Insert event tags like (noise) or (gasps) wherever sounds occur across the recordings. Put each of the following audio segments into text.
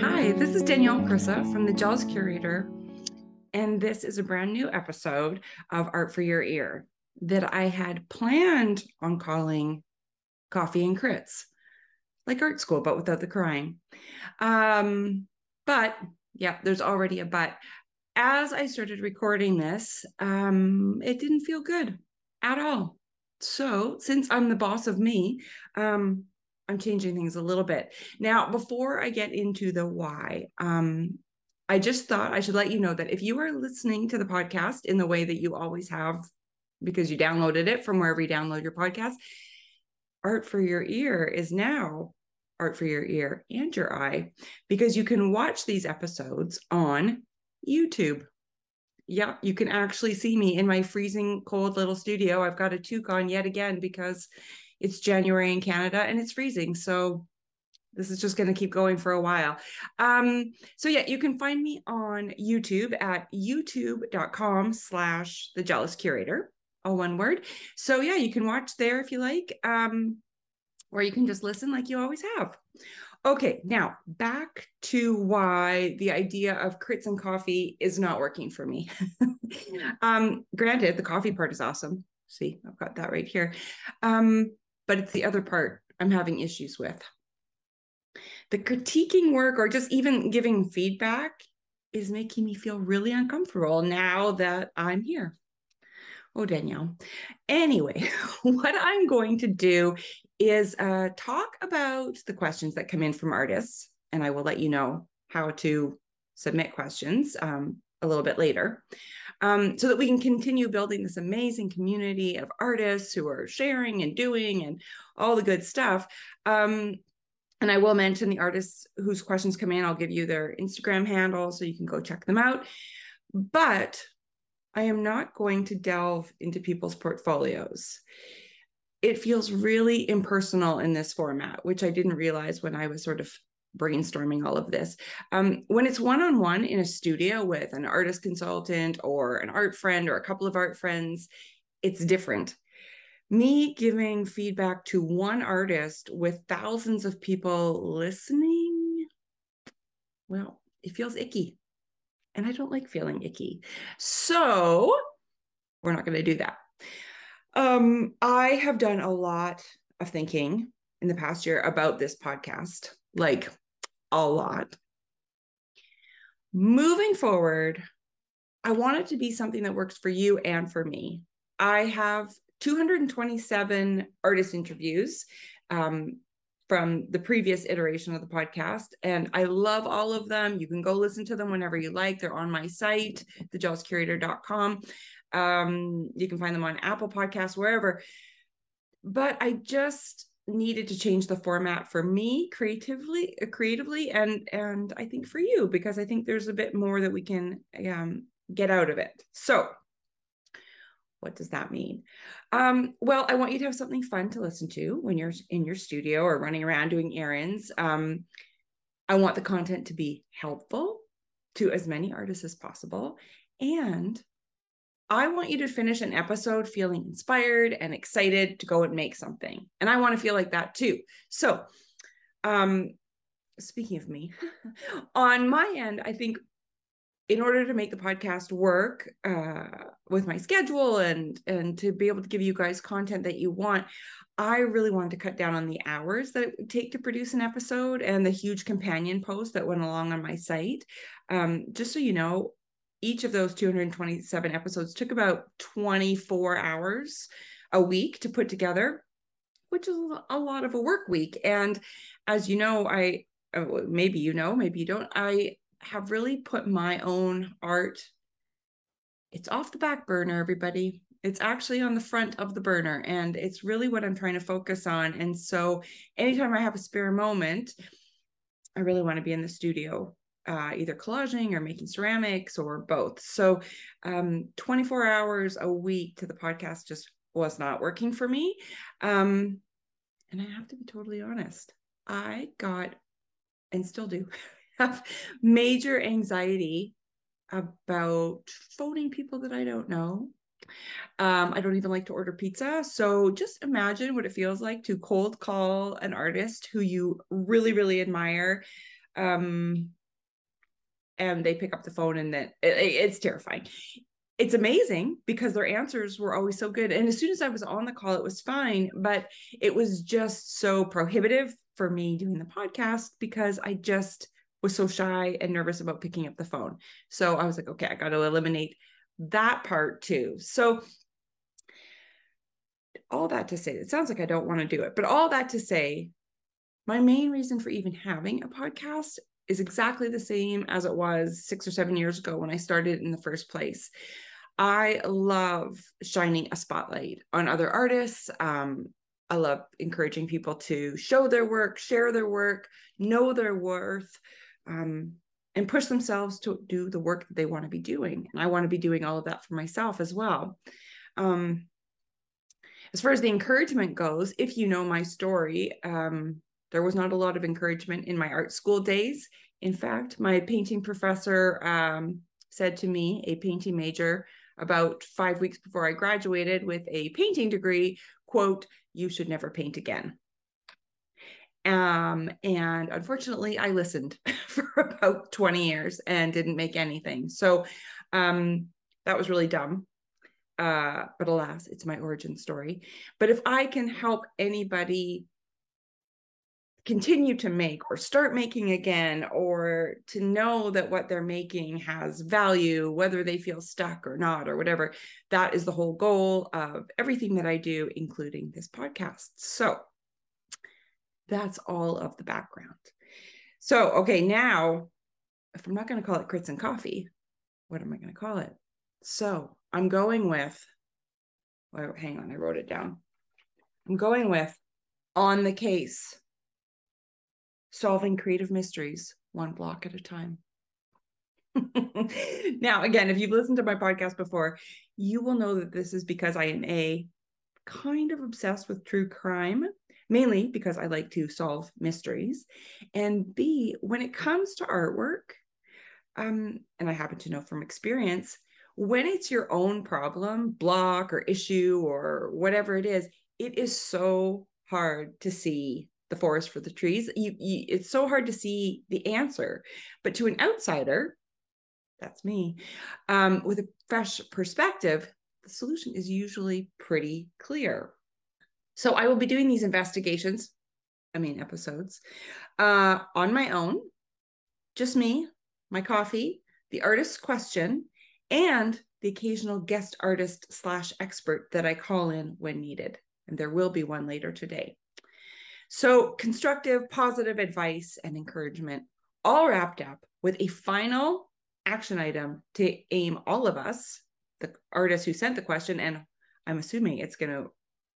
Hi, this is Danielle Krysa from the Jealous Curator, and this is a brand new episode of Art for Your Ear that I had planned on calling Coffee and Crits, like art school, but without the crying. Um, but yeah, there's already a but. As I started recording this, um, it didn't feel good at all. So, since I'm the boss of me, um, I'm changing things a little bit. Now, before I get into the why, um, I just thought I should let you know that if you are listening to the podcast in the way that you always have, because you downloaded it from wherever you download your podcast, Art for Your Ear is now Art for Your Ear and Your Eye, because you can watch these episodes on YouTube. Yeah, you can actually see me in my freezing cold little studio. I've got a toque on yet again because it's January in Canada and it's freezing. So this is just going to keep going for a while. Um, so yeah, you can find me on YouTube at youtube.com slash the jealous curator, all one word. So yeah, you can watch there if you like. Um, or you can just listen like you always have. Okay, now back to why the idea of crits and coffee is not working for me. (laughs) um, granted, the coffee part is awesome. See, I've got that right here. Um, but it's the other part I'm having issues with. The critiquing work or just even giving feedback is making me feel really uncomfortable now that I'm here. Oh, Danielle. Anyway, (laughs) what I'm going to do is uh, talk about the questions that come in from artists, and I will let you know how to submit questions um, a little bit later um, so that we can continue building this amazing community of artists who are sharing and doing and all the good stuff. Um, and I will mention the artists whose questions come in. I'll give you their Instagram handle so you can go check them out. But I am not going to delve into people's portfolios. It feels really impersonal in this format, which I didn't realize when I was sort of brainstorming all of this. Um, when it's one on one in a studio with an artist consultant or an art friend or a couple of art friends, it's different. Me giving feedback to one artist with thousands of people listening, well, it feels icky. And I don't like feeling icky. So we're not going to do that. Um, I have done a lot of thinking in the past year about this podcast, like a lot. Moving forward, I want it to be something that works for you and for me. I have 227 artist interviews um, from the previous iteration of the podcast, and I love all of them. You can go listen to them whenever you like. They're on my site, thejealouscurator.com. Um, you can find them on Apple Podcasts, wherever. But I just needed to change the format for me creatively uh, creatively and and i think for you because i think there's a bit more that we can um, get out of it. So what does that mean? Um, well i want you to have something fun to listen to when you're in your studio or running around doing errands. Um, i want the content to be helpful to as many artists as possible and I want you to finish an episode feeling inspired and excited to go and make something. And I want to feel like that too. So, um, speaking of me, (laughs) on my end, I think in order to make the podcast work uh, with my schedule and and to be able to give you guys content that you want, I really wanted to cut down on the hours that it would take to produce an episode and the huge companion post that went along on my site. Um, just so you know, each of those 227 episodes took about 24 hours a week to put together, which is a lot of a work week. And as you know, I uh, maybe you know, maybe you don't, I have really put my own art. It's off the back burner, everybody. It's actually on the front of the burner, and it's really what I'm trying to focus on. And so, anytime I have a spare moment, I really want to be in the studio uh, either collaging or making ceramics or both. So, um, 24 hours a week to the podcast just was not working for me. Um, and I have to be totally honest, I got and still do (laughs) have major anxiety about phoning people that I don't know. Um, I don't even like to order pizza. So just imagine what it feels like to cold call an artist who you really, really admire Um, and they pick up the phone and then it, it's terrifying. It's amazing because their answers were always so good. And as soon as I was on the call, it was fine, but it was just so prohibitive for me doing the podcast because I just was so shy and nervous about picking up the phone. So I was like, okay, I got to eliminate that part too. So all that to say, it sounds like I don't want to do it, but all that to say, my main reason for even having a podcast is exactly the same as it was six or seven years ago when I started in the first place. I love shining a spotlight on other artists. Um, I love encouraging people to show their work, share their work, know their worth, um, and push themselves to do the work that they want to be doing. And I want to be doing all of that for myself as well. Um, as far as the encouragement goes, if you know my story, um, there was not a lot of encouragement in my art school days. In fact, my painting professor um, said to me, a painting major, about five weeks before I graduated with a painting degree, quote, you should never paint again. Um, and unfortunately, I listened (laughs) for about 20 years and didn't make anything. So um, that was really dumb. Uh, but alas, it's my origin story. But if I can help anybody continue to make or start making again or to know that what they're making has value whether they feel stuck or not or whatever that is the whole goal of everything that i do including this podcast. So that's all of the background. So okay now if i'm not going to call it crits and coffee what am i going to call it? So i'm going with well, hang on i wrote it down. I'm going with on the case solving creative mysteries one block at a time. (laughs) now, again, if you've listened to my podcast before, you will know that this is because I am A, kind of obsessed with true crime, mainly because I like to solve mysteries. And B, when it comes to artwork, um, and I happen to know from experience, when it's your own problem, block, or issue, or whatever it is, it is so hard to see the forest for the trees. You, you, it's so hard to see the answer. But to an outsider, that's me, um, with a fresh perspective, the solution is usually pretty clear. So I will be doing these investigations, I mean, episodes, uh, on my own, just me, my coffee, the artist's question, and the occasional guest artist slash expert that I call in when needed. And there will be one later today. So, constructive, positive advice and encouragement, all wrapped up with a final action item to aim all of us, the artist who sent the question, and I'm assuming it's going to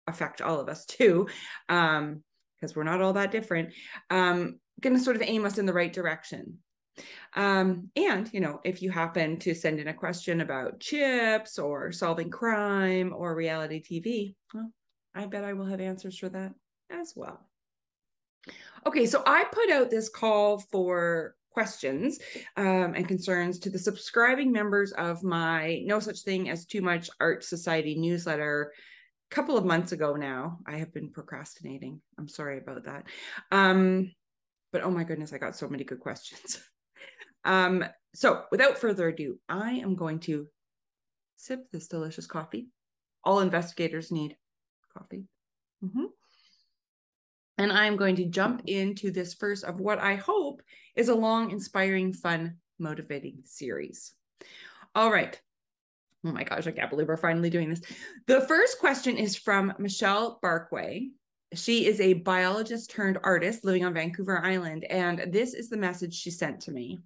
affect all of us too, um, because we're not all that different, um, going to sort of aim us in the right direction. Um, and, you know, if you happen to send in a question about chips or solving crime or reality TV, well, I bet I will have answers for that as well. Okay, so I put out this call for questions um, and concerns to the subscribing members of my No Such Thing as Too Much Art Society newsletter a couple of months ago now. I have been procrastinating. I'm sorry about that. Um, but oh my goodness, I got so many good questions. (laughs) um, so without further ado, I am going to sip this delicious coffee. All investigators need coffee. Mm-hmm. And I'm going to jump into this first of what I hope is a long, inspiring, fun, motivating series. All right. Oh my gosh, I can't believe we're finally doing this. The first question is from Michelle Barkway. She is a biologist turned artist living on Vancouver Island. And this is the message she sent to me.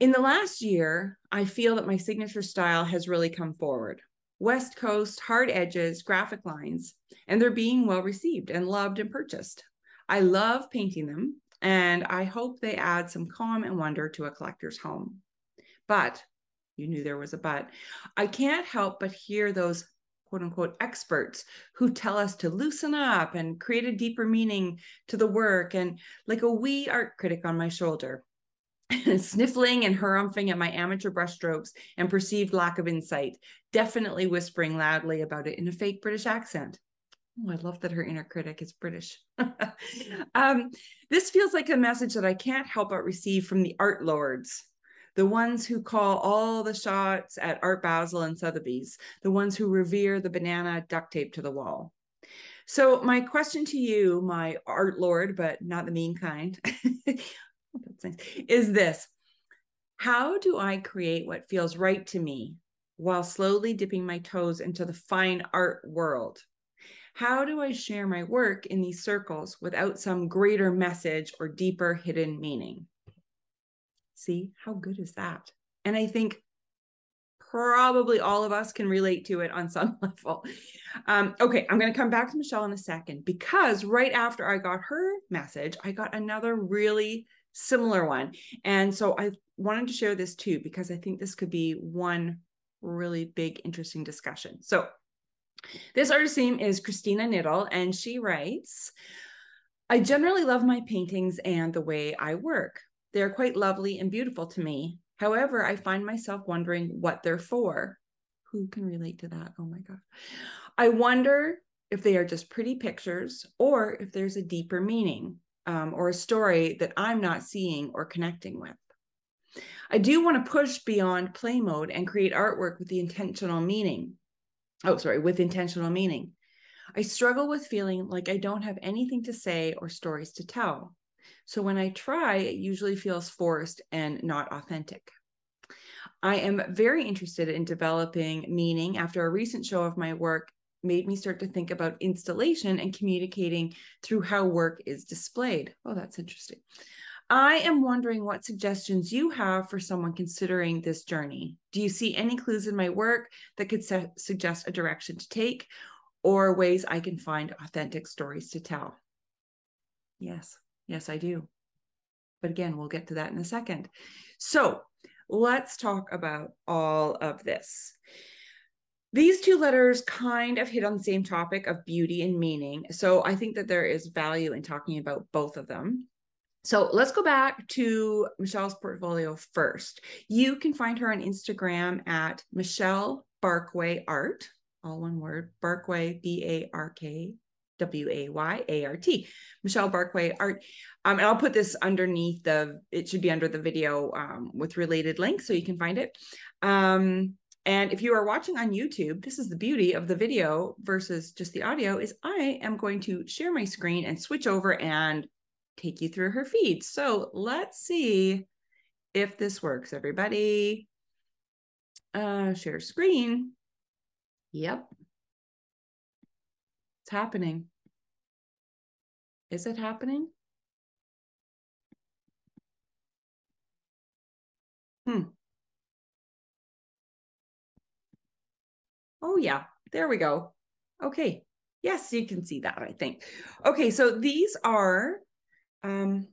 In the last year, I feel that my signature style has really come forward. West Coast hard edges, graphic lines, and they're being well received and loved and purchased. I love painting them, and I hope they add some calm and wonder to a collector's home. But you knew there was a but. I can't help but hear those quote unquote experts who tell us to loosen up and create a deeper meaning to the work and like a wee art critic on my shoulder (laughs) sniffling and harumphing at my amateur brushstrokes and perceived lack of insight, definitely whispering loudly about it in a fake British accent. Oh, I love that her inner critic is British. (laughs) um, This feels like a message that I can't help but receive from the art lords, the ones who call all the shots at Art Basel and Sotheby's, the ones who revere the banana duct tape to the wall. So, my question to you, my art lord, but not the mean kind, (laughs) is this How do I create what feels right to me while slowly dipping my toes into the fine art world? How do I share my work in these circles without some greater message or deeper hidden meaning? See, how good is that? And I think probably all of us can relate to it on some (laughs) level. Um, okay, I'm going to come back to Michelle in a second because right after I got her message, I got another really similar one. And so I wanted to share this too because I think this could be one really big, interesting discussion. So this artist name is Christina Niddle, and she writes I generally love my paintings and the way I work. They are quite lovely and beautiful to me. However, I find myself wondering what they're for. Who can relate to that? Oh my God. I wonder if they are just pretty pictures or if there's a deeper meaning um, or a story that I'm not seeing or connecting with. I do want to push beyond play mode and create artwork with the intentional meaning oh, sorry, with intentional meaning. I struggle with feeling like I don't have anything to say or stories to tell. So when I try, it usually feels forced and not authentic. I am very interested in developing meaning after a recent show of my work made me start to think about installation and communicating through how work is displayed. Oh, that's interesting. I am wondering what suggestions you have for someone considering this journey. Do you see any clues in my work that could suggest a direction to take or ways I can find authentic stories to tell? Yes, yes, I do. But again, we'll get to that in a second. So let's talk about all of this. These two letters kind of hit on the same topic of beauty and meaning. So I think that there is value in talking about both of them. So let's go back to Michelle's portfolio first. You can find her on Instagram at Michelle Barkway Art, all one word, Barkway, B A R K W A Y A R T, Michelle Barkway Art. Um, and I'll put this underneath the, it should be under the video um, with related links so you can find it. Um, and if you are watching on YouTube, this is the beauty of the video versus just the audio is I am going to share my screen and switch over and take you through her feed. So let's see if this works, everybody. Uh, share screen. Yep. It's happening. Is it happening? Hmm. Oh, yeah. There we go. Okay. Yes, you can see that, I think. Okay, so these are um,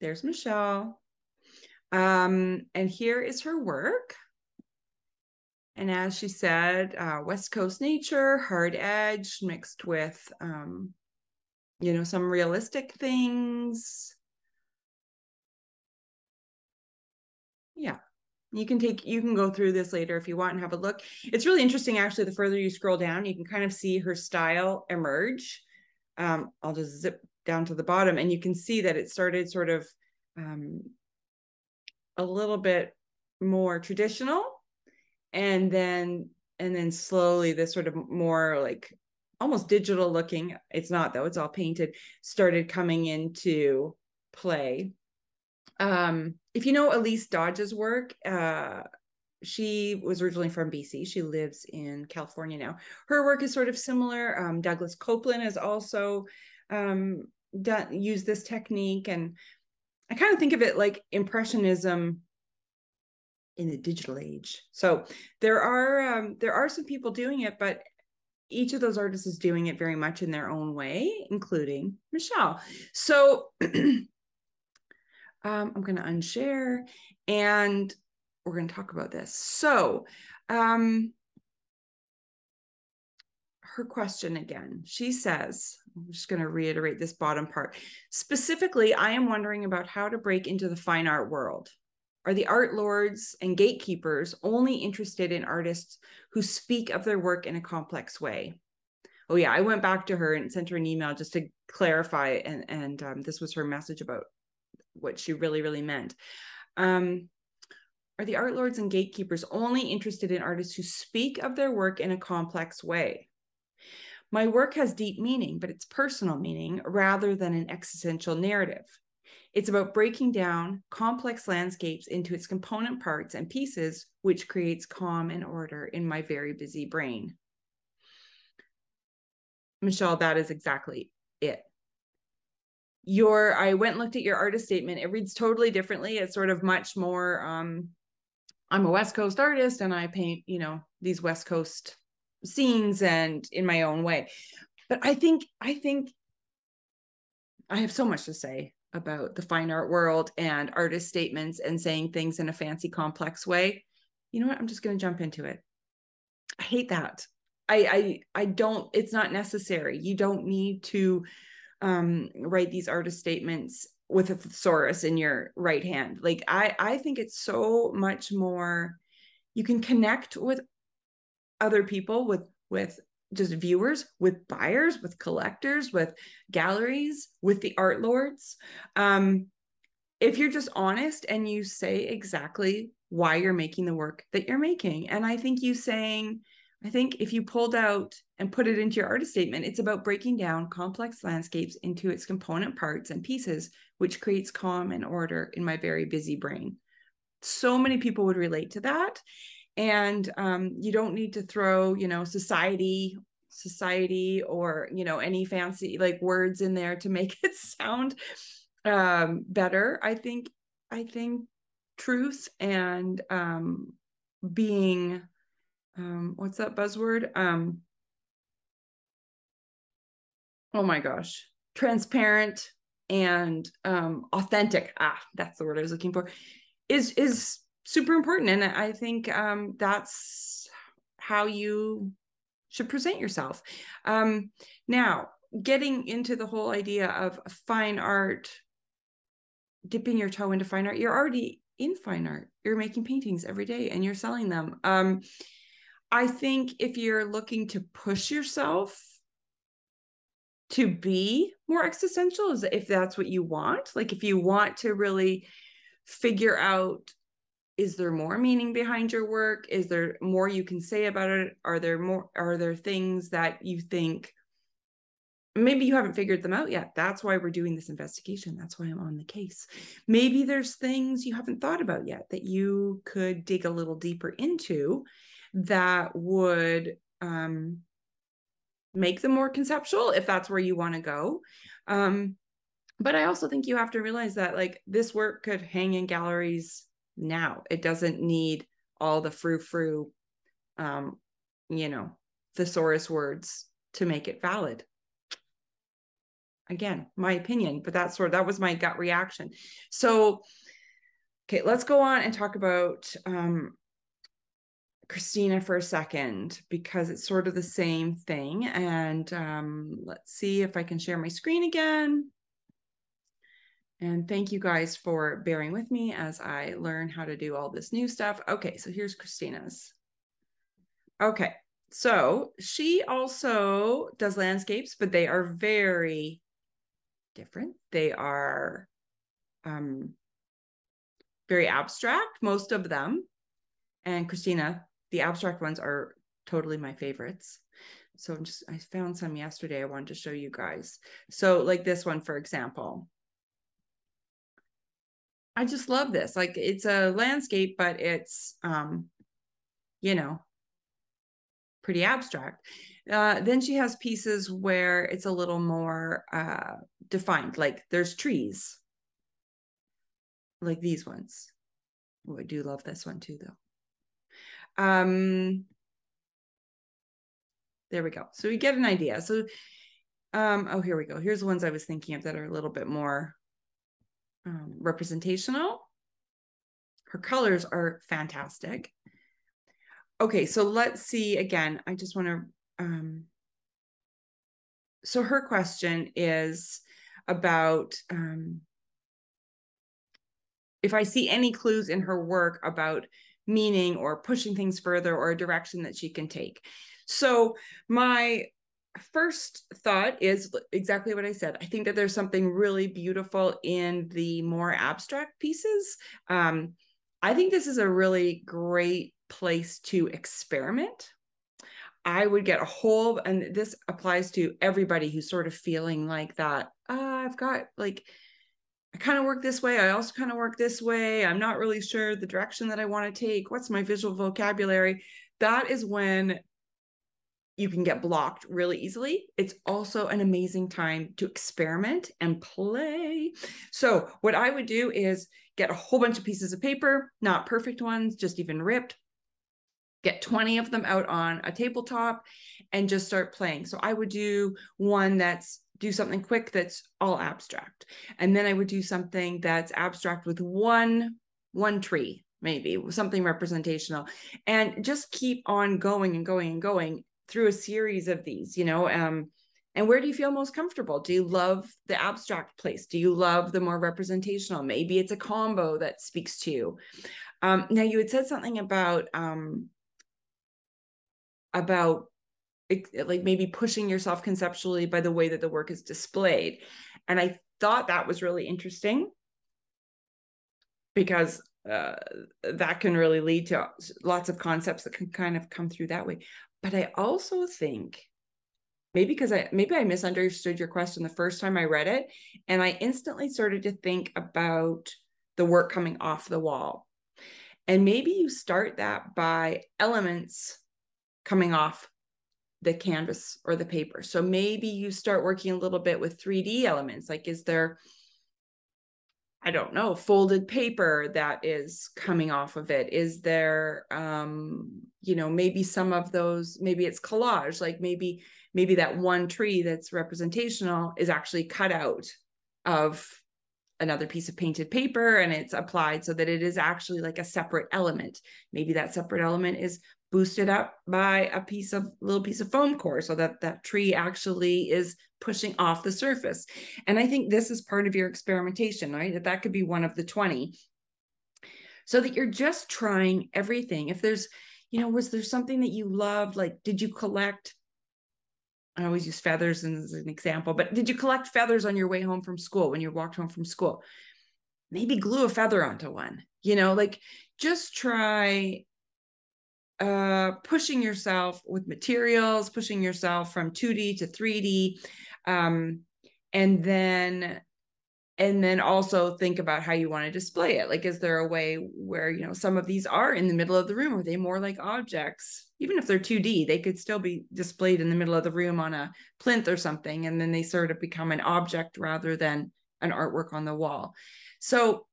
there's Michelle. Um, and here is her work. And as she said, uh, West Coast nature, hard edge mixed with, um, you know, some realistic things. Yeah, you can take, you can go through this later if you want and have a look. It's really interesting, actually. The further you scroll down, you can kind of see her style emerge. Um, I'll just zip down to the bottom and you can see that it started sort of um, a little bit more traditional and then and then slowly this sort of more like almost digital looking it's not though it's all painted started coming into play um if you know elise dodge's work uh she was originally from BC. She lives in California now. Her work is sort of similar. Um, Douglas Coupland has also um, done use this technique and i kind of think of it like impressionism in the digital age so there are um, there are some people doing it but each of those artists is doing it very much in their own way including michelle so (clears throat) um, i'm going to unshare and we're going to talk about this so um her question again she says I'm just going to reiterate this bottom part. Specifically, I am wondering about how to break into the fine art world. Are the art lords and gatekeepers only interested in artists who speak of their work in a complex way? oh yeah, I went back to her and sent her an email just to clarify, and and um, this was her message about what she really really meant. Um, are the art lords and gatekeepers only interested in artists who speak of their work in a complex way? My work has deep meaning, but it's personal meaning rather than an existential narrative. It's about breaking down complex landscapes into its component parts and pieces, which creates calm and order in my very busy brain. Michelle, that is exactly. Your I went and looked at your artist statement. It reads totally differently. It's sort of much more um I'm a West Coast artist and I paint, you know, these West Coast scenes and in my own way. But I think I think I have so much to say about the fine art world and artist statements and saying things in a fancy complex way. You know what? I'm just going to jump into it. I hate that. I I I don't it's not necessary. You don't need to um write these artist statements with a thesaurus in your right hand. Like I I think it's so much more you can connect with other people with with just viewers with buyers with collectors with galleries with the art lords um if you're just honest and you say exactly why you're making the work that you're making and i think you saying i think if you pulled out and put it into your artist statement it's about breaking down complex landscapes into its component parts and pieces which creates calm and order in my very busy brain. So many people would relate to that. And um, you don't need to throw you know society society or you know any fancy like words in there to (laughs) make it sound um, better. I think i think truth and um, being um, what's that buzzword? Um, oh my gosh. Transparent and um, authentic. Ah that's the word i was looking for. Is is super important. And i think um, that's how you should present yourself. Um, now getting into the whole idea of fine art dipping your toe into fine art you're already in fine art. You're making paintings every day and you're selling them. Um, i think if you're looking to push yourself to be more existential is if that's what you want like if you want to really figure out is there more meaning behind your work? Is there more you can say about it? Are there more are there things that you think maybe you haven't figured them out yet? That's why we're doing this investigation. That's why i'm on the case. Maybe there's things you haven't thought about yet that you could dig a little deeper into that would um, make them more conceptual if that's where you want to go um, but i also think you have to realize that like this work could hang in galleries now. It doesn't need all the frou frou, um, you know, thesaurus words to make it valid. Again, my opinion, but that's sort of, that was my gut reaction. So, okay, let's go on and talk about um, Christina for a second because it's sort of the same thing. And um, let's see if I can share my screen again. And thank you guys for bearing with me as I learn how to do all this new stuff. Okay, so here's Christina's. Okay, so she also does landscapes, but they are very different. They are um, very abstract, most of them. And Christina, the abstract ones are totally my favorites. So I'm just, I found some yesterday I wanted to show you guys. So, like this one, for example I just love this. Like it's a landscape, but it's um, you know, pretty abstract. Uh, then she has pieces where it's a little more uh, defined, like there's trees, like these ones. Oh, I do love this one too, though. Um, there we go. So we get an idea. So, um, oh, here we go. Here's the ones I was thinking of that are a little bit more um, representational. Her colors are fantastic. Okay, so let's see again. I just want to. Um, so her question is about um, if I see any clues in her work about meaning or pushing things further or a direction that she can take. So my first thought is exactly what I said. I think that there's something really beautiful in the more abstract pieces. Um, I think this is a really great place to experiment. I would get a whole, and this applies to everybody who's sort of feeling like that. Uh, I've got like, I kind of work this way. I also kind of work this way. I'm not really sure the direction that I want to take. What's my visual vocabulary? That is when you can get blocked really easily. It's also an amazing time to experiment and play. So, what I would do is get a whole bunch of pieces of paper, not perfect ones, just even ripped. Get 20 of them out on a tabletop and just start playing. So, I would do one that's do something quick that's all abstract. And then I would do something that's abstract with one one tree maybe something representational and just keep on going and going and going through a series of these you know um and where do you feel most comfortable? Do you love the abstract place? Do you love the more representational? Maybe it's a combo that speaks to you. Um now you had said something about um about like maybe pushing yourself conceptually by the way that the work is displayed. And i thought that was really interesting. Because uh, that can really lead to lots of concepts that can kind of come through that way. But I also think maybe because I maybe I misunderstood your question the first time I read it and I instantly started to think about the work coming off the wall. And maybe you start that by elements coming off the canvas or the paper. So maybe you start working a little bit with 3D elements. Like, is there I don't know, folded paper that is coming off of it? Is there, um, you know, maybe some of those, maybe it's collage, like maybe, maybe that one tree that's representational is actually cut out of another piece of painted paper and it's applied so that it is actually like a separate element. Maybe that separate element is boosted up by a piece of little piece of foam core so that that tree actually is pushing off the surface. And i think this is part of your experimentation right? That that could be one of the 20 so that you're just trying everything. If there's you know was there something that you loved like did you collect I always use feathers as an example, but did you collect feathers on your way home from school when you walked home from school? Maybe glue a feather onto one, you know, like just try uh, pushing yourself with materials, pushing yourself from 2D to 3D. Um, and then and then also think about how you want to display it like is there a way where you know some of these are in the middle of the room are they more like objects even if they're 2d they could still be displayed in the middle of the room on a plinth or something and then they sort of become an object rather than an artwork on the wall so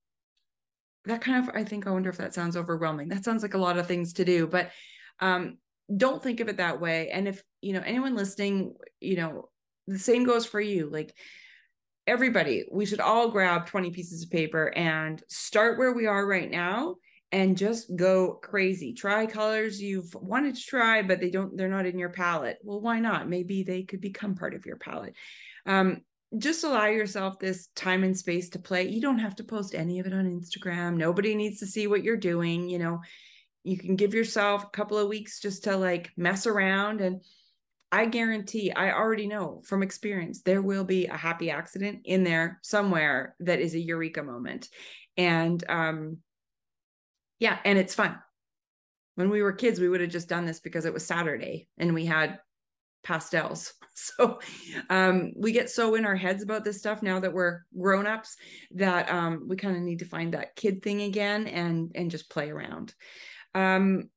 that kind of i think i wonder if that sounds overwhelming. That sounds like a lot of things to do but um, don't think of it that way. And if you know anyone listening you know the same goes for you. Like everybody we should all grab 20 pieces of paper and start where we are right now and just go crazy. Try colors you've wanted to try but they don't they're not in your palette. Well why not? Maybe they could become part of your palette. Um, just allow yourself this time and space to play. You don't have to post any of it on Instagram. Nobody needs to see what you're doing. You know, you can give yourself a couple of weeks just to like mess around. And I guarantee, I already know from experience, there will be a happy accident in there somewhere that is a eureka moment. And um, yeah, and it's fun. When we were kids, we would have just done this because it was Saturday and we had pastels. (laughs) So um, we get so in our heads about this stuff now that we're grown-ups that um, we kind of need to find that kid thing again and and just play around. Um,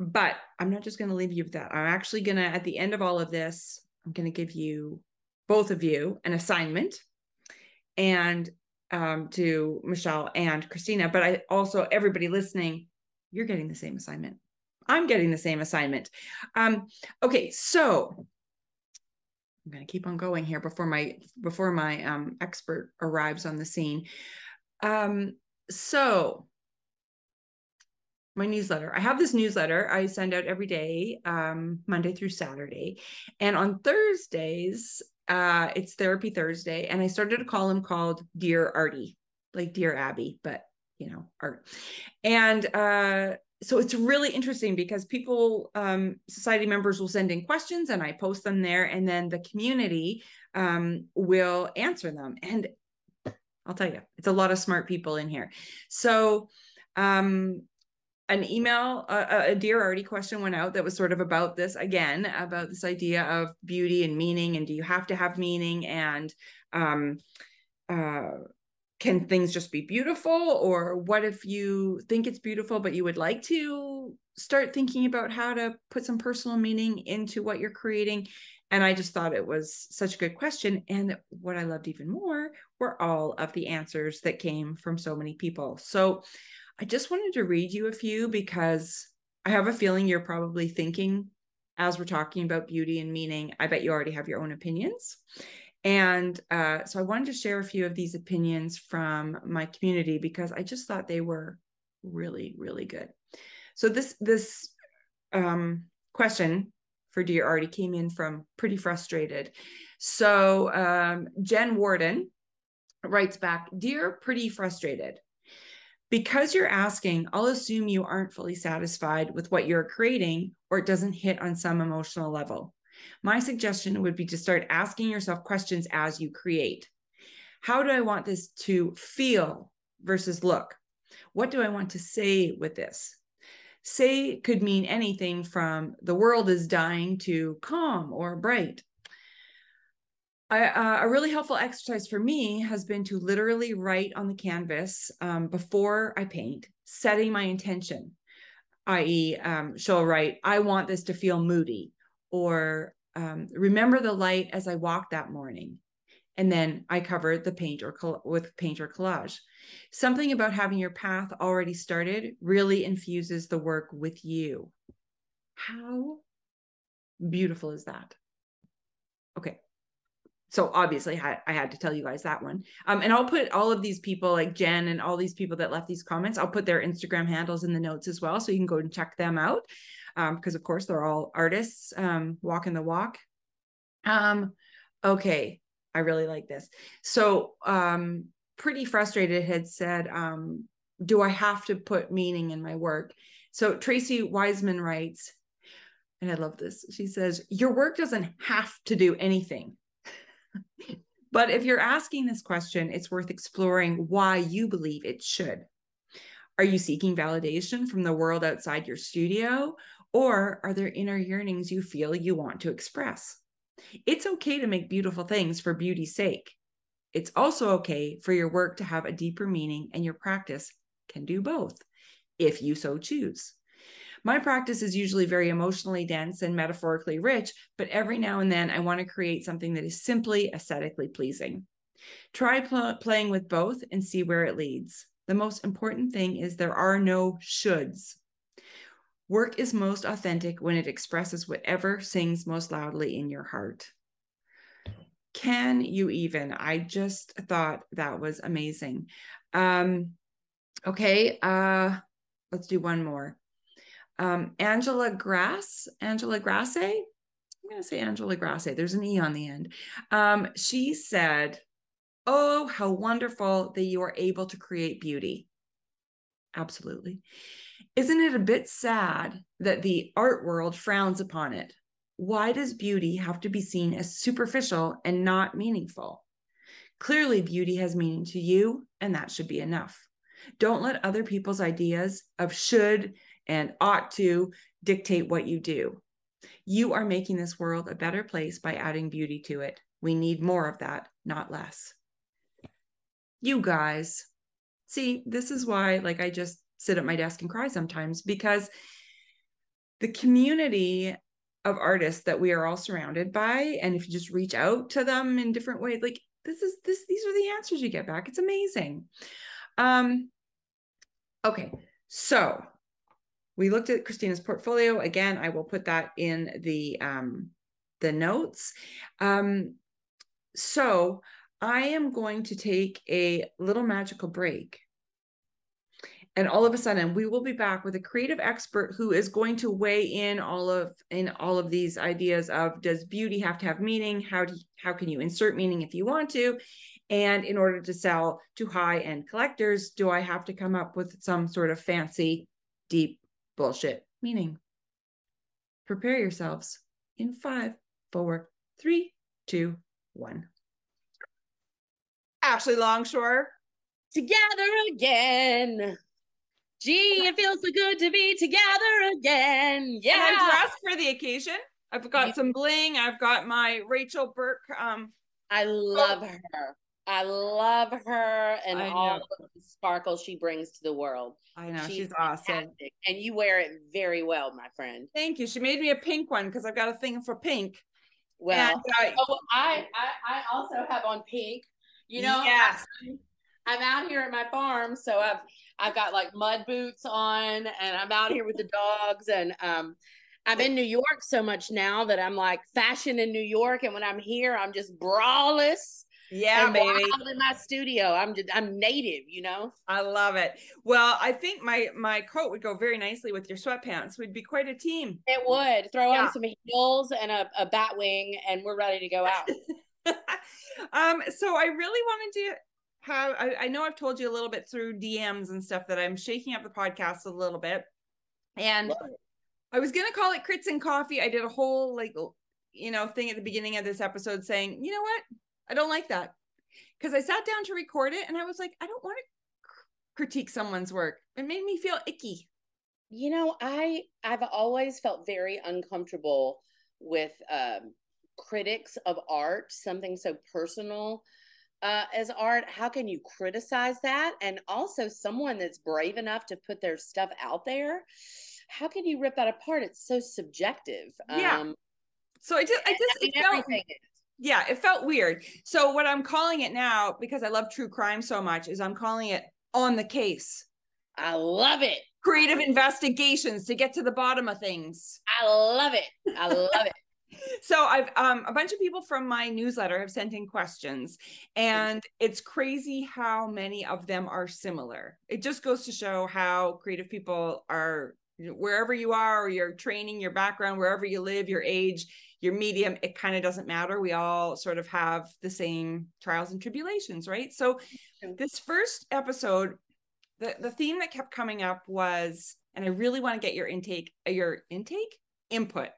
but I'm not just going to leave you with that. I'm actually going to, at the end of all of this, I'm going to give you, both of you, an assignment and um, to Michelle and Christina. But I also, everybody listening, you're getting the same assignment. I'm getting the same assignment. Um, okay, so I'm going to keep on going here before my before my um, expert arrives on the scene. Um, so my newsletter. I have this newsletter I send out every day, um, Monday through Saturday, and on Thursdays, uh, it's Therapy Thursday, and I started a column called Dear Artie, like Dear Abby, but you know, art. And uh, so it's really interesting because people um, society members will send in questions and i post them there and then the community um, will answer them. And i'll tell you it's a lot of smart people in here. So um, an email a, a dear artie question went out that was sort of about this again about this idea of beauty and meaning and do you have to have meaning? And um, uh, can things just be beautiful? Or what if you think it's beautiful but you would like to start thinking about how to put some personal meaning into what you're creating? And i just thought it was such a good question. And what i loved even more were all of the answers that came from so many people. So i just wanted to read you a few because i have a feeling you're probably thinking as we're talking about beauty and meaning i bet you already have your own opinions and uh, so I wanted to share a few of these opinions from my community because I just thought they were really, really good. So this this um, question for Dear Artie came in from Pretty Frustrated. So um, Jen Warden writes back, Dear Pretty Frustrated, because you're asking, I'll assume you aren't fully satisfied with what you're creating or it doesn't hit on some emotional level. My suggestion would be to start asking yourself questions as you create. How do I want this to feel versus look? What do I want to say with this? Say could mean anything from the world is dying to calm or bright. I, uh, a really helpful exercise for me has been to literally write on the canvas um, before I paint, setting my intention, i.e., um, she'll write, I want this to feel moody, or um, remember the light as I walked that morning. And then I covered the paint or col- with paint or collage. Something about having your path already started really infuses the work with you. How beautiful is that? Okay. So obviously I, I had to tell you guys that one. Um, and I'll put all of these people like Jen and all these people that left these comments, I'll put their Instagram handles in the notes as well. So you can go and check them out because um, of course they're all artists um, walking the walk. Um, okay, I really like this. So, um, pretty frustrated had said, um, "Do I have to put meaning in my work?" So Tracy Wiseman writes, and I love this. She says, "Your work doesn't have to do anything." (laughs) but if you're asking this question, it's worth exploring why you believe it should. Are you seeking validation from the world outside your studio? Or are there inner yearnings you feel you want to express? It's okay to make beautiful things for beauty's sake. It's also okay for your work to have a deeper meaning, and your practice can do both if you so choose. My practice is usually very emotionally dense and metaphorically rich, but every now and then I want to create something that is simply aesthetically pleasing. Try pl- playing with both and see where it leads. The most important thing is there are no shoulds. Work is most authentic when it expresses whatever sings most loudly in your heart. Can you even? I just thought that was amazing. Um, okay, uh, let's do one more. Um, Angela Grass, Angela Grasse. I'm going to say Angela Grasse. There's an E on the end. Um, she said, Oh, how wonderful that you are able to create beauty. Absolutely. Isn't it a bit sad that the art world frowns upon it? Why does beauty have to be seen as superficial and not meaningful? Clearly, beauty has meaning to you, and that should be enough. Don't let other people's ideas of should and ought to dictate what you do. You are making this world a better place by adding beauty to it. We need more of that, not less. You guys, see, this is why, like, I just sit at my desk and cry sometimes because the community of artists that we are all surrounded by and if you just reach out to them in different ways like this is this these are the answers you get back. It's amazing. Um okay so we looked at christina's portfolio. Again i will put that in the um the notes. Um so i am going to take a little magical break and all of a sudden we will be back with a creative expert who is going to weigh in all of in all of these ideas of does beauty have to have meaning how do how can you insert meaning if you want to and in order to sell to high end collectors do i have to come up with some sort of fancy deep bullshit meaning. Prepare yourselves in five, four, three, two, one. Ashley Longshore. Together again. Gee, it feels so good to be together again. Yeah. And I'm dressed for the occasion. I've got some bling. I've got my Rachel Burke. Um, I love her. I love her and all the sparkle she brings to the world. I know she's, she's awesome, and you wear it very well, my friend. Thank you. She made me a pink one because I've got a thing for pink. Well, and, uh, oh, I, I I also have on pink. You know, yes. I'm, I'm out here at my farm, so I've I've got like mud boots on, and I'm out here with the dogs, and um, I'm in New York so much now that I'm like fashion in New York, and when I'm here, I'm just braless. Yeah, baby. in my studio, I'm just, I'm native, you know. I love it. Well, I think my my coat would go very nicely with your sweatpants. We'd be quite a team. It would. Throw yeah. on some heels and a, a bat wing, and we're ready to go out. (laughs) um, so I really wanted to have. I, I know I've told you a little bit through DMs and stuff that I'm shaking up the podcast a little bit, and I was gonna call it crits and coffee. I did a whole like you know thing at the beginning of this episode saying, you know what I don't like that because I sat down to record it and I was like, I don't want to critique someone's work. It made me feel icky. You know, I I've always felt very uncomfortable with um, critics of art, something so personal uh, as art. How can you criticize that? And also, someone that's brave enough to put their stuff out there. How can you rip that apart? It's so subjective. Yeah. Um, so I just, I just, I mean, it felt, yeah, it felt weird. So what I'm calling it now, because I love true crime so much, is I'm calling it on the case. I love it. Creative investigations to get to the bottom of things. I love it. I love it. So I've um a bunch of people from my newsletter have sent in questions and it's crazy how many of them are similar. It just goes to show how creative people are wherever you are or your training, your background, wherever you live, your age, your medium, it kind of doesn't matter. We all sort of have the same trials and tribulations, right? So this first episode, the, the theme that kept coming up was, and I really want to get your intake, your intake input.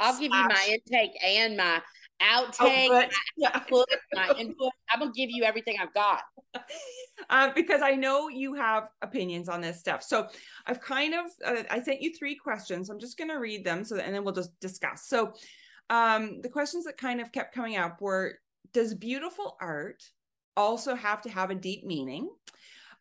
I'll give you my intake and my outtake, oh, yeah. input, my input. I'm gonna give you everything I've got. Um, (laughs) because I know you have opinions on this stuff. So I've kind of uh, I sent you three questions. I'm just gonna read them so that, and then we'll just discuss. So um, the questions that kind of kept coming up were: Does beautiful art also have to have a deep meaning?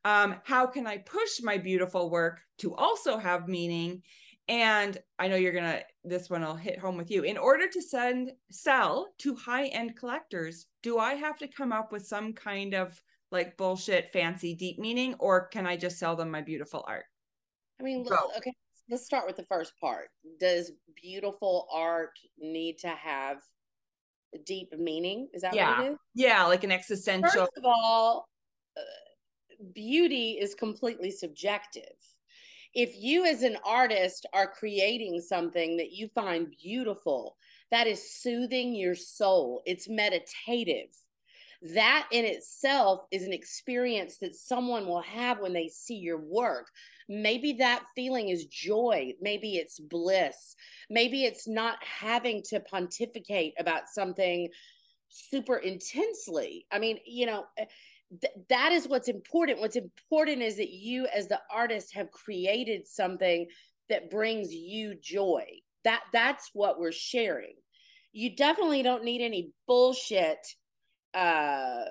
Um, how can I push my beautiful work to also have meaning? And I know you're gonna this one will hit home with you. In order to send sell to high-end collectors, do I have to come up with some kind of like bullshit fancy deep meaning, or can I just sell them my beautiful art? I mean, Go. okay, let's start with the first part. Does beautiful art need to have deep meaning? Is that yeah. what it is? Yeah, like an existential. First of all, uh, beauty is completely subjective if you as an artist are creating something that you find beautiful that is soothing your soul it's meditative. That in itself is an experience that someone will have when they see your work. Maybe that feeling is joy maybe it's bliss maybe it's not having to pontificate about something super intensely. I mean you know th- that is what's important. What's important is that you, as the artist, have created something that brings you joy. That that's what we're sharing. You definitely don't need any bullshit uh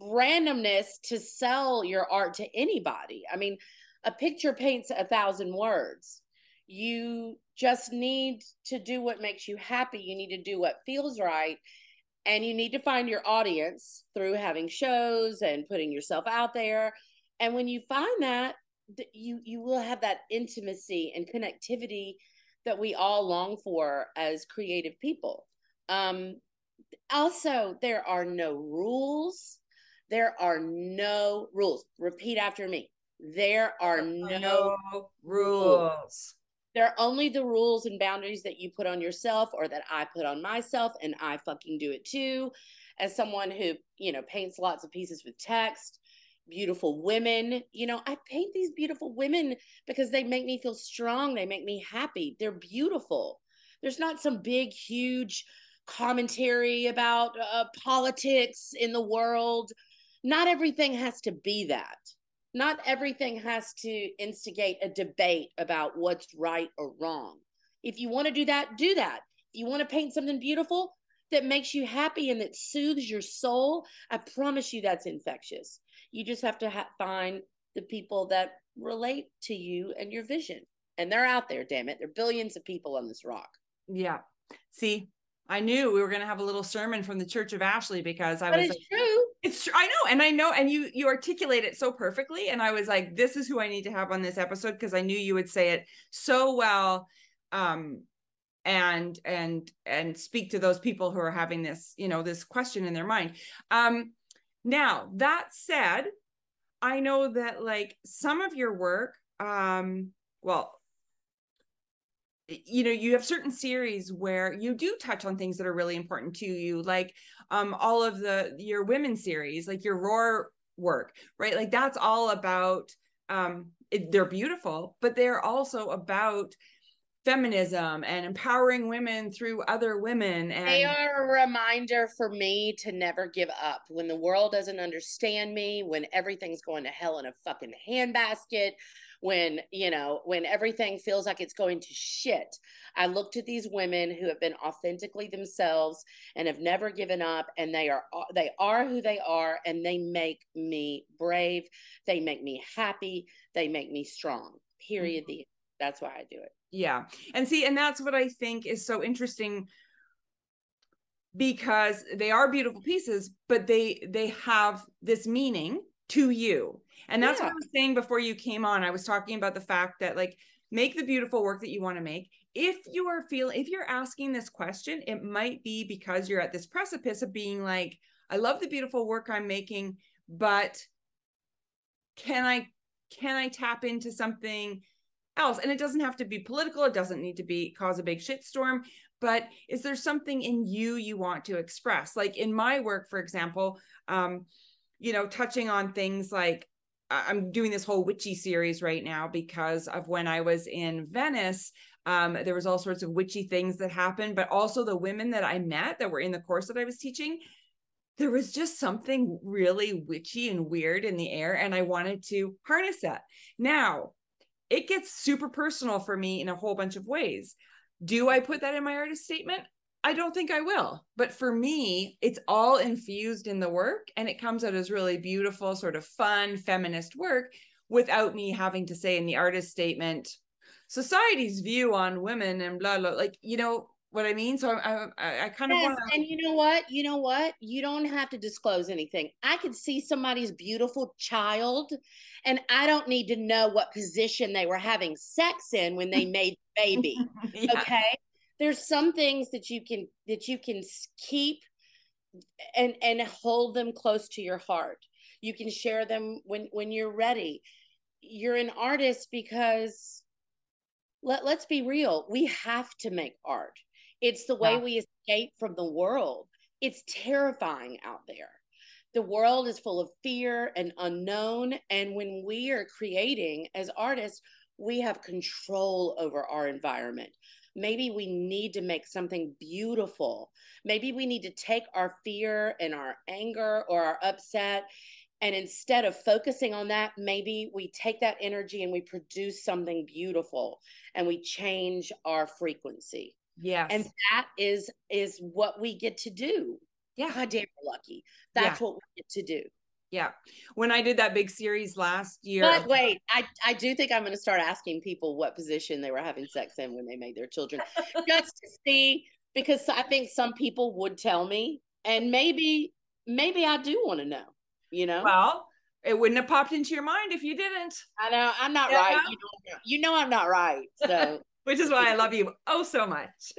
randomness to sell your art to anybody. I mean, a picture paints a thousand words. You just need to do what makes you happy. You need to do what feels right and you need to find your audience through having shows and putting yourself out there. And when you find that you you will have that intimacy and connectivity that we all long for as creative people. Um also there are no rules. There are no rules. Repeat after me. There are no, no rules. They're only the rules and boundaries that you put on yourself or that I put on myself, and I fucking do it too. As someone who, you know, paints lots of pieces with text, beautiful women. You know, I paint these beautiful women because they make me feel strong. They make me happy. They're beautiful. There's not some big, huge commentary about uh, politics in the world. Not everything has to be that. Not everything has to instigate a debate about what's right or wrong. If you want to do that, do that. If you want to paint something beautiful that makes you happy and that soothes your soul, I promise you that's infectious. You just have to ha- find the people that relate to you and your vision. And they're out there, damn it. There are billions of people on this rock. Yeah. See, I knew we were going to have a little sermon from the Church of Ashley because I but was it's like, true. It's true. I know, and I know, and you you articulate it so perfectly, and I was like, this is who I need to have on this episode because I knew you would say it so well, um, and and and speak to those people who are having this, you know, this question in their mind. Um, now that said, I know that like some of your work, um, well, you know you have certain series where you do touch on things that are really important to you like um all of the your women series like your roar work right? Like that's all about um it, they're beautiful but they're also about feminism and empowering women through other women and They are a reminder for me to never give up. When the world doesn't understand me, when everything's going to hell in a fucking handbasket, when, you know, when everything feels like it's going to shit. I look to these women who have been authentically themselves and have never given up and they are they are who they are and they make me brave. They make me happy. They make me strong. Period. Mhm. The that's why I do it. Yeah. And see and that's what i think is so interesting because they are beautiful pieces but they they have this meaning to you. And that's what i was saying before you came on. I was talking about the fact that like make the beautiful work that you want to make. If you are feeling if you're asking this question it might be because you're at this precipice of being like i love the beautiful work i'm making but can i can i tap into something else and it doesn't have to be political it doesn't need to be cause a big shitstorm but is there something in you you want to express? Like in my work for example um you know touching on things like i'm doing this whole witchy series right now because of when i was in venice um there was all sorts of witchy things that happened but also the women that i met that were in the course that i was teaching there was just something really witchy and weird in the air and i wanted to harness that. Now it gets super personal for me in a whole bunch of ways. Do I put that in my artist statement? I don't think I will. But for me, it's all infused in the work and it comes out as really beautiful, sort of fun, feminist work without me having to say in the artist statement, society's view on women and blah, blah. Like, you know what I mean? So I, I, I kind of want to. and you know what? You know what? You don't have to disclose anything. I could see somebody's beautiful child, and I don't need to know what position they were having sex in when they made the baby. (laughs) Yeah. Okay, there's some things that you can that you can keep and and hold them close to your heart. You can share them when when you're ready. You're an artist because let, let's be real, we have to make art. It's the way Yeah. we escape from the world. It's terrifying out there. The world is full of fear and unknown. And when we are creating as artists, we have control over our environment. Maybe we need to make something beautiful. Maybe we need to take our fear and our anger or our upset and instead of focusing on that, maybe we take that energy and we produce something beautiful and we change our frequency. Yes. And that is is what we get to do. yeah. God damn, we're lucky. That's what we get to do. Yeah. When I did that big series last year. But wait, I, I do think I'm going to start asking people what position they were having sex in when they made their children, (laughs) just to see, because I think some people would tell me, and maybe maybe I do want to know. You know, Well, it wouldn't have popped into your mind if you didn't, I know I'm not Yeah. right. You know, you know I'm not right. So which is why I love you oh so much.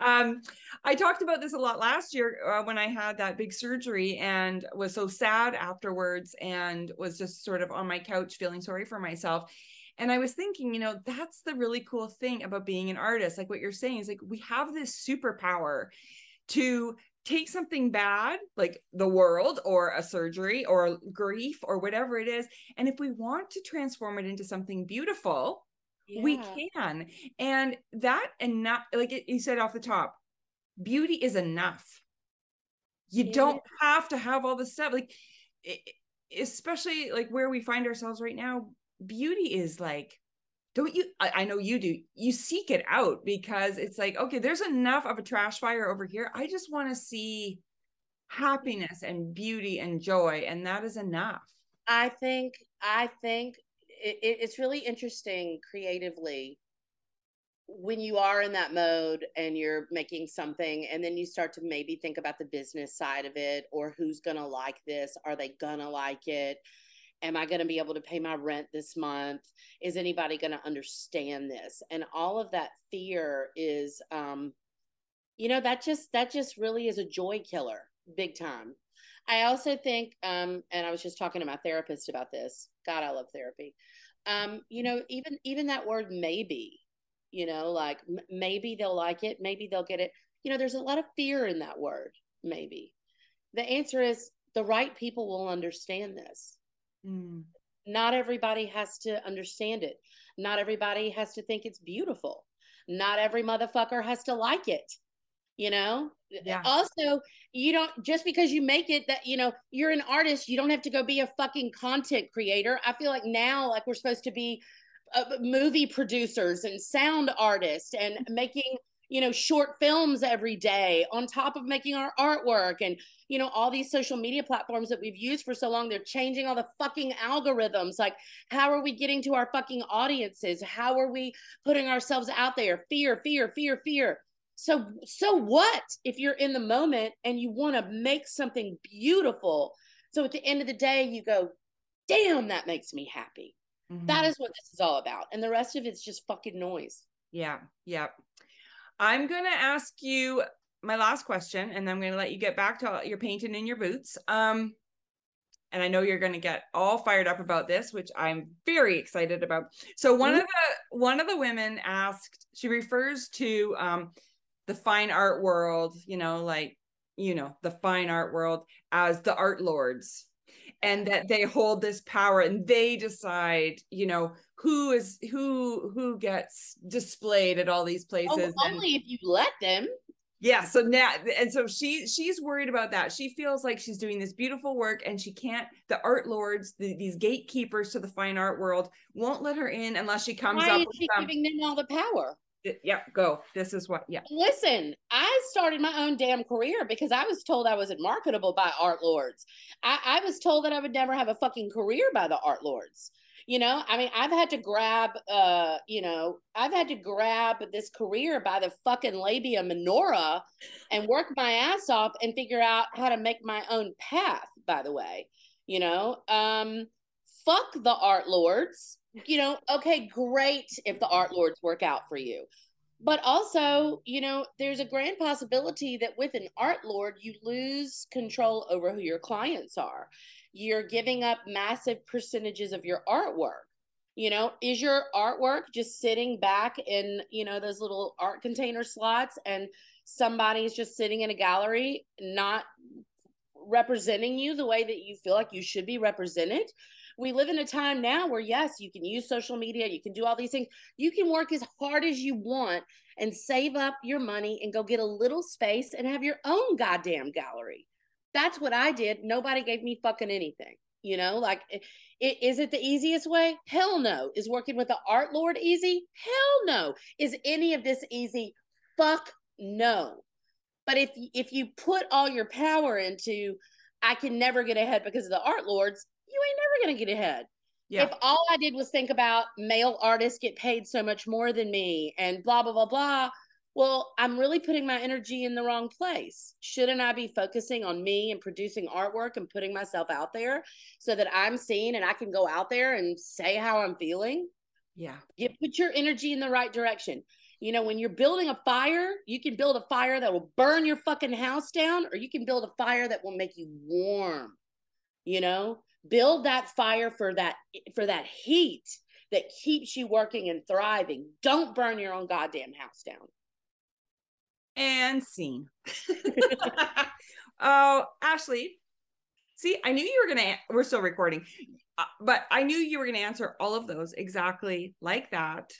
Um, I talked about this a lot last year uh, when I had that big surgery and was so sad afterwards and was just sort of on my couch feeling sorry for myself. And I was thinking, you know, that's the really cool thing about being an artist. Like what you're saying is like we have this superpower to take something bad like the world or a surgery or grief or whatever it is and if we want to transform it into something beautiful yeah. we can and that and not like it, you said off the top beauty is enough you yeah. don't have to have all the stuff like it, especially like where we find ourselves right now beauty is like don't you I, I, know you do you seek it out because it's like okay there's enough of a trash fire over here i just want to see happiness and beauty and joy and that is enough i think i think it, it's really interesting creatively when you are in that mode and you're making something and then you start to maybe think about the business side of it or who's going to like this are they going to like it am i going to be able to pay my rent this month is anybody going to understand this and all of that fear is um you know that just that just really is a joy killer big time i also think um and i was just talking to my therapist about this god i love therapy um you know even even that word maybe you know like m- maybe they'll like it maybe they'll get it you know there's a lot of fear in that word maybe the answer is the right people will understand this Mm. Not everybody has to understand it. Not everybody has to think it's beautiful. Not every motherfucker has to like it. You know? Yeah. Also, you don't just because you make it that, you know, you're an artist, you don't have to go be a fucking content creator. I feel like now, like we're supposed to be uh, movie producers and sound artists and making you know short films every day on top of making our artwork and you know all these social media platforms that we've used for so long they're changing all the fucking algorithms like how are we getting to our fucking audiences how are we putting ourselves out there fear fear fear fear so so what if you're in the moment and you want to make something beautiful so at the end of the day you go damn that makes me happy mm-hmm. that is what this is all about and the rest of it's just fucking noise yeah yeah I'm going to ask you my last question, and I'm going to let you get back to your painting in your boots. Um, and I know you're going to get all fired up about this, which I'm very excited about. So one mm-hmm. of the one of the women asked, she refers to um, the fine art world, you know, like you know, the fine art world as the art lords. And that they hold this power and they decide you know who is who who gets displayed at all these oh, places oh, only and, if you let them. Yeah so now and so she she's worried about that. She feels like she's doing this beautiful work and she can't the art lords the, these gatekeepers to the fine art world won't let her in unless she comes Why up is she giving them all the power yeah go. This is what yeah. Listen i started my own damn career because i was told i wasn't marketable by art lords. I, I was told that i would never have a fucking career by the art lords. You know i mean i've had to grab uh you know i've had to grab this career by the fucking labia minora and work my ass off and figure out how to make my own path by the way you know? Um fuck the art lords you know, okay, great if the art lords work out for you. But also, you know, there's a grand possibility that with an art lord, you lose control over who your clients are. You're giving up massive percentages of your artwork. You know, is your artwork just sitting back in, you know, those little art container slots and somebody's just sitting in a gallery not representing you the way that you feel like you should be represented? We live in a time now where yes you can use social media you can do all these things. You can work as hard as you want and save up your money and go get a little space and have your own goddamn gallery. That's what i did. Nobody gave me fucking anything you know? Like it, is it the easiest way? Hell no. Is working with the art lord easy? Hell no. Is any of this easy? Fuck no. But if if you put all your power into i can never get ahead because of the art lords going to get ahead. Yeah. If all I did was think about male artists get paid so much more than me and blah, blah, blah, blah, well, I'm really putting my energy in the wrong place. Shouldn't I be focusing on me and producing artwork and putting myself out there so that I'm seen and I can go out there and say how I'm feeling? Yeah. You put your energy in the right direction. You know, when you're building a fire, you can build a fire that will burn your fucking house down, or you can build a fire that will make you warm. You know, build that fire for that for that heat that keeps you working and thriving don't burn your own goddamn house down and scene. (laughs) oh, Ashley. See, I knew you were going to, we're still recording, uh, but I knew you were going to answer all of those exactly like that.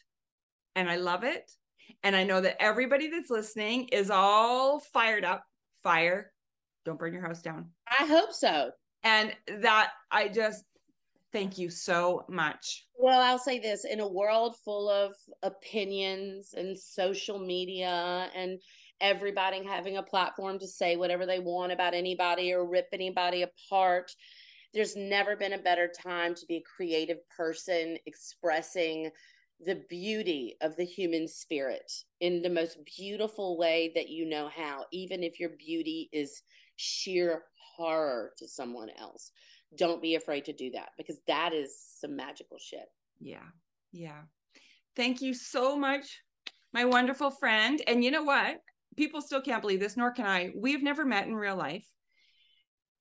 And I love it. And I know that everybody that's listening is all fired up. Fire. Don't burn your house down. I hope so. And that I just thank you so much. Well, I'll say this in a world full of opinions and social media and everybody having a platform to say whatever they want about anybody or rip anybody apart. There's never been a better time to be a creative person expressing the beauty of the human spirit in the most beautiful way that you know how, even if your beauty is sheer horror to someone else. Don't be afraid to do that because that is some magical shit. Yeah. Yeah. Thank you so much, my wonderful friend. And you know what? people still can't believe this, nor can I. We've never met in real life.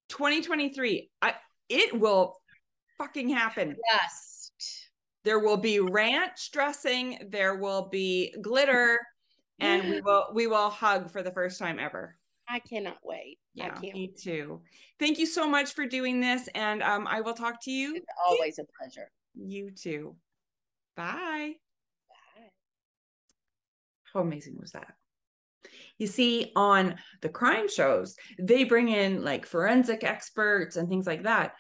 2023, I, it will fucking happen. Yes. There will be ranch dressing, there will be glitter, and we (gasps) will we will hug for the first time ever. I cannot wait. Yeah, me too. Thank you so much for doing this, and um, I will talk to you. It's always a pleasure. You too. Bye. Bye. How amazing was that? You see, on the crime shows, they bring in like forensic experts and things like that.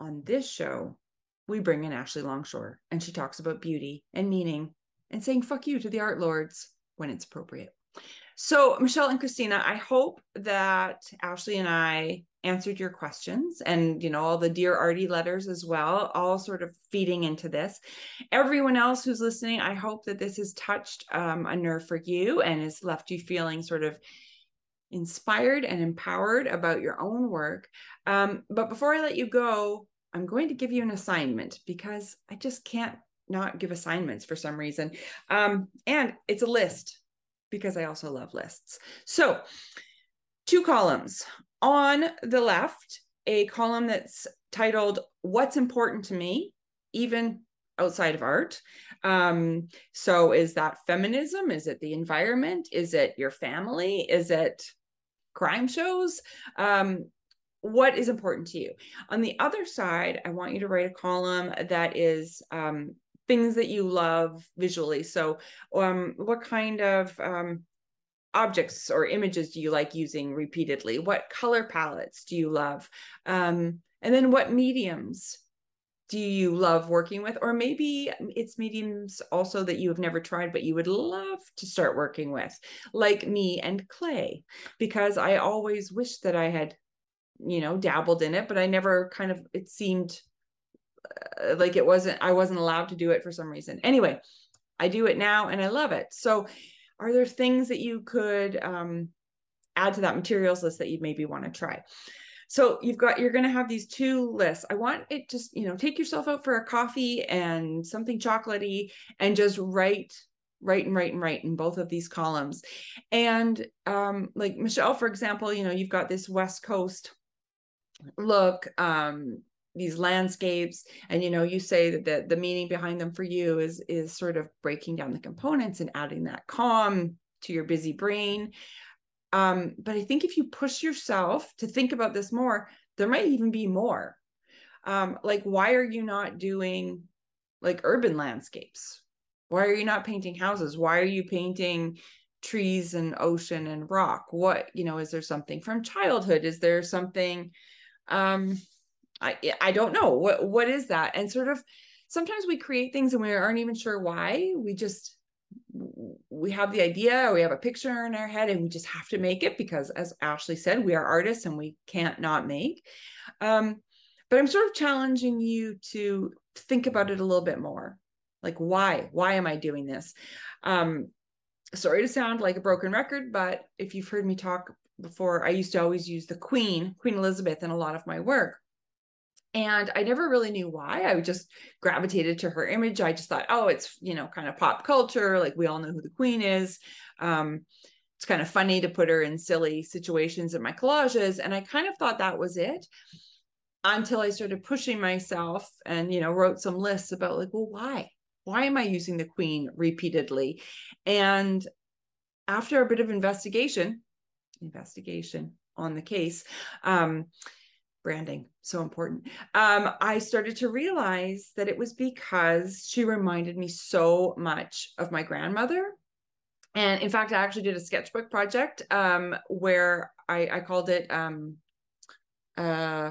On this show, we bring in Ashley Longshore and she talks about beauty and meaning and saying fuck you to the art lords when it's appropriate. So, Michelle and Christina, I hope that Ashley and I answered your questions and, you know, all the Dear Artie letters as well, all sort of feeding into this. Everyone else who's listening, I hope that this has touched um, a nerve for you and has left you feeling sort of inspired and empowered about your own work. Um, but before I let you go, I'm going to give you an assignment because I just can't not give assignments for some reason. Um, and it's a list because I also love lists. So, two columns. On the left, a column that's titled What's Important to Me, even outside of art. Um, so, is that feminism? Is it the environment? Is it your family? Is it crime shows? Um, what is important to you? On the other side, I want you to write a column that is um, things that you love visually. So, um, what kind of um, objects or images do you like using repeatedly? What color palettes do you love? Um, and then what mediums do you love working with? Or maybe it's mediums also that you have never tried, but you would love to start working with, like me and clay, because I always wish that I had, you know, dabbled in it, but I never kind of, it seemed like it wasn't i wasn't allowed to do it for some reason. Anyway i do it now and i love it. So are there things that you could um, add to that materials list that you maybe want to try? So you've got you're going to have these two lists. I want it just you know take yourself out for a coffee and something chocolatey and just write write and write and write in both of these columns. And um like michelle for example you know you've got this west coast look um these landscapes and you know you say that the, the meaning behind them for you is is sort of breaking down the components and adding that calm to your busy brain. Um, but i think if you push yourself to think about this more there might even be more. Um, like why are you not doing like urban landscapes? Why are you not painting houses? Why are you painting trees and ocean and rock? What you know is there something from childhood? Is there something um I I don't know. What what is that? And sort of sometimes we create things and we aren't even sure why. We just we have the idea we have a picture in our head and we just have to make it because as Ashley said we are artists and we can't not make. Um but I'm sort of challenging you to think about it a little bit more. Like why? Why am I doing this? Um sorry to sound like a broken record but if you've heard me talk before I used to always use the queen queen Elizabeth in a lot of my work and I never really knew why. I just gravitated to her image. I just thought, oh, it's, you know, kind of pop culture. Like we all know who the queen is. Um, it's kind of funny to put her in silly situations in my collages. And I kind of thought that was it until I started pushing myself and, you know, wrote some lists about like, well, why? Why am I using the queen repeatedly? And after a bit of investigation, investigation on the case, um, branding so important. Um, i started to realize that it was because she reminded me so much of my grandmother. And in fact i actually did a sketchbook project um, where I, I called it um, uh,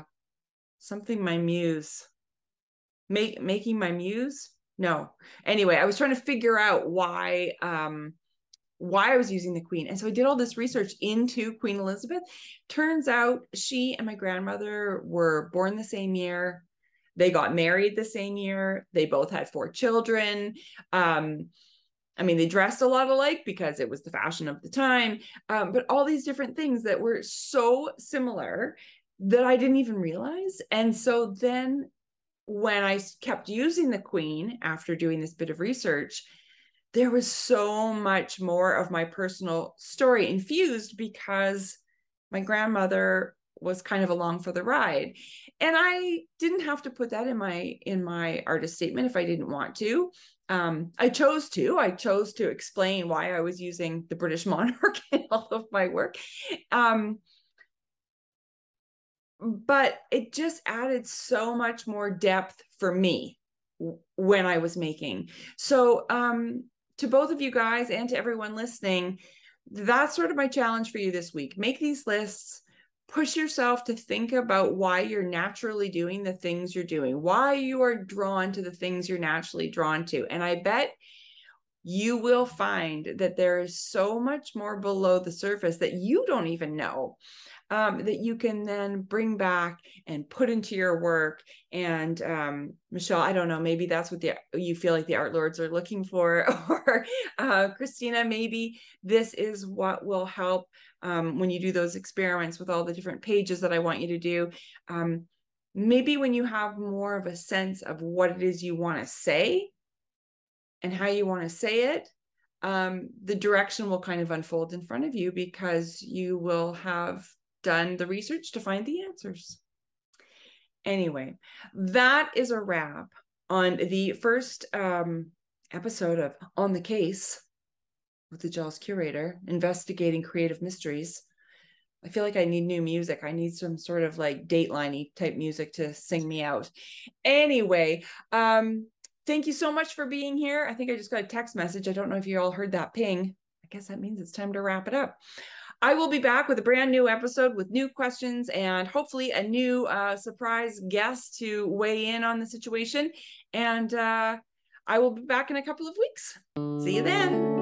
something my muse. Make making my muse? No. Anyway i was trying to figure out why um why I was using the queen. And so I did all this research into Queen Elizabeth. Turns out she and my grandmother were born the same year. They got married the same year. They both had four children. Um, I mean, they dressed a lot alike because it was the fashion of the time, um, but all these different things that were so similar that I didn't even realize. And so then when I kept using the queen after doing this bit of research, there was so much more of my personal story infused because my grandmother was kind of along for the ride. And i didn't have to put that in my in my artist statement if i didn't want to. Um, i chose to. I chose to explain why i was using the british (laughs) monarch in all of my work. Um, but it just added so much more depth for me when i was making. So um to both of you guys and to everyone listening, that's sort of my challenge for you this week. Make these lists, push yourself to think about why you're naturally doing the things you're doing, why you are drawn to the things you're naturally drawn to. And I bet you will find that there is so much more below the surface that you don't even know um, that you can then bring back and put into your work. And um, Michelle, I don't know, maybe that's what the you feel like the art lords are looking for, (laughs) or uh, Christina, maybe this is what will help um, when you do those experiments with all the different pages that I want you to do. Um, maybe when you have more of a sense of what it is you want to say and how you want to say it um, the direction will kind of unfold in front of you because you will have done the research to find the answers. Anyway, that is a wrap on the first um, episode of On the Case with the Jealous Curator, investigating creative mysteries. I feel like I need new music. I need some sort of like dateliney type music to sing me out. Anyway, um, thank you so much for being here. I think I just got a text message. I don't know if you all heard that ping. I guess that means it's time to wrap it up. I will be back with a brand new episode with new questions and hopefully a new uh, surprise guest to weigh in on the situation. And uh, I will be back in a couple of weeks. See you then.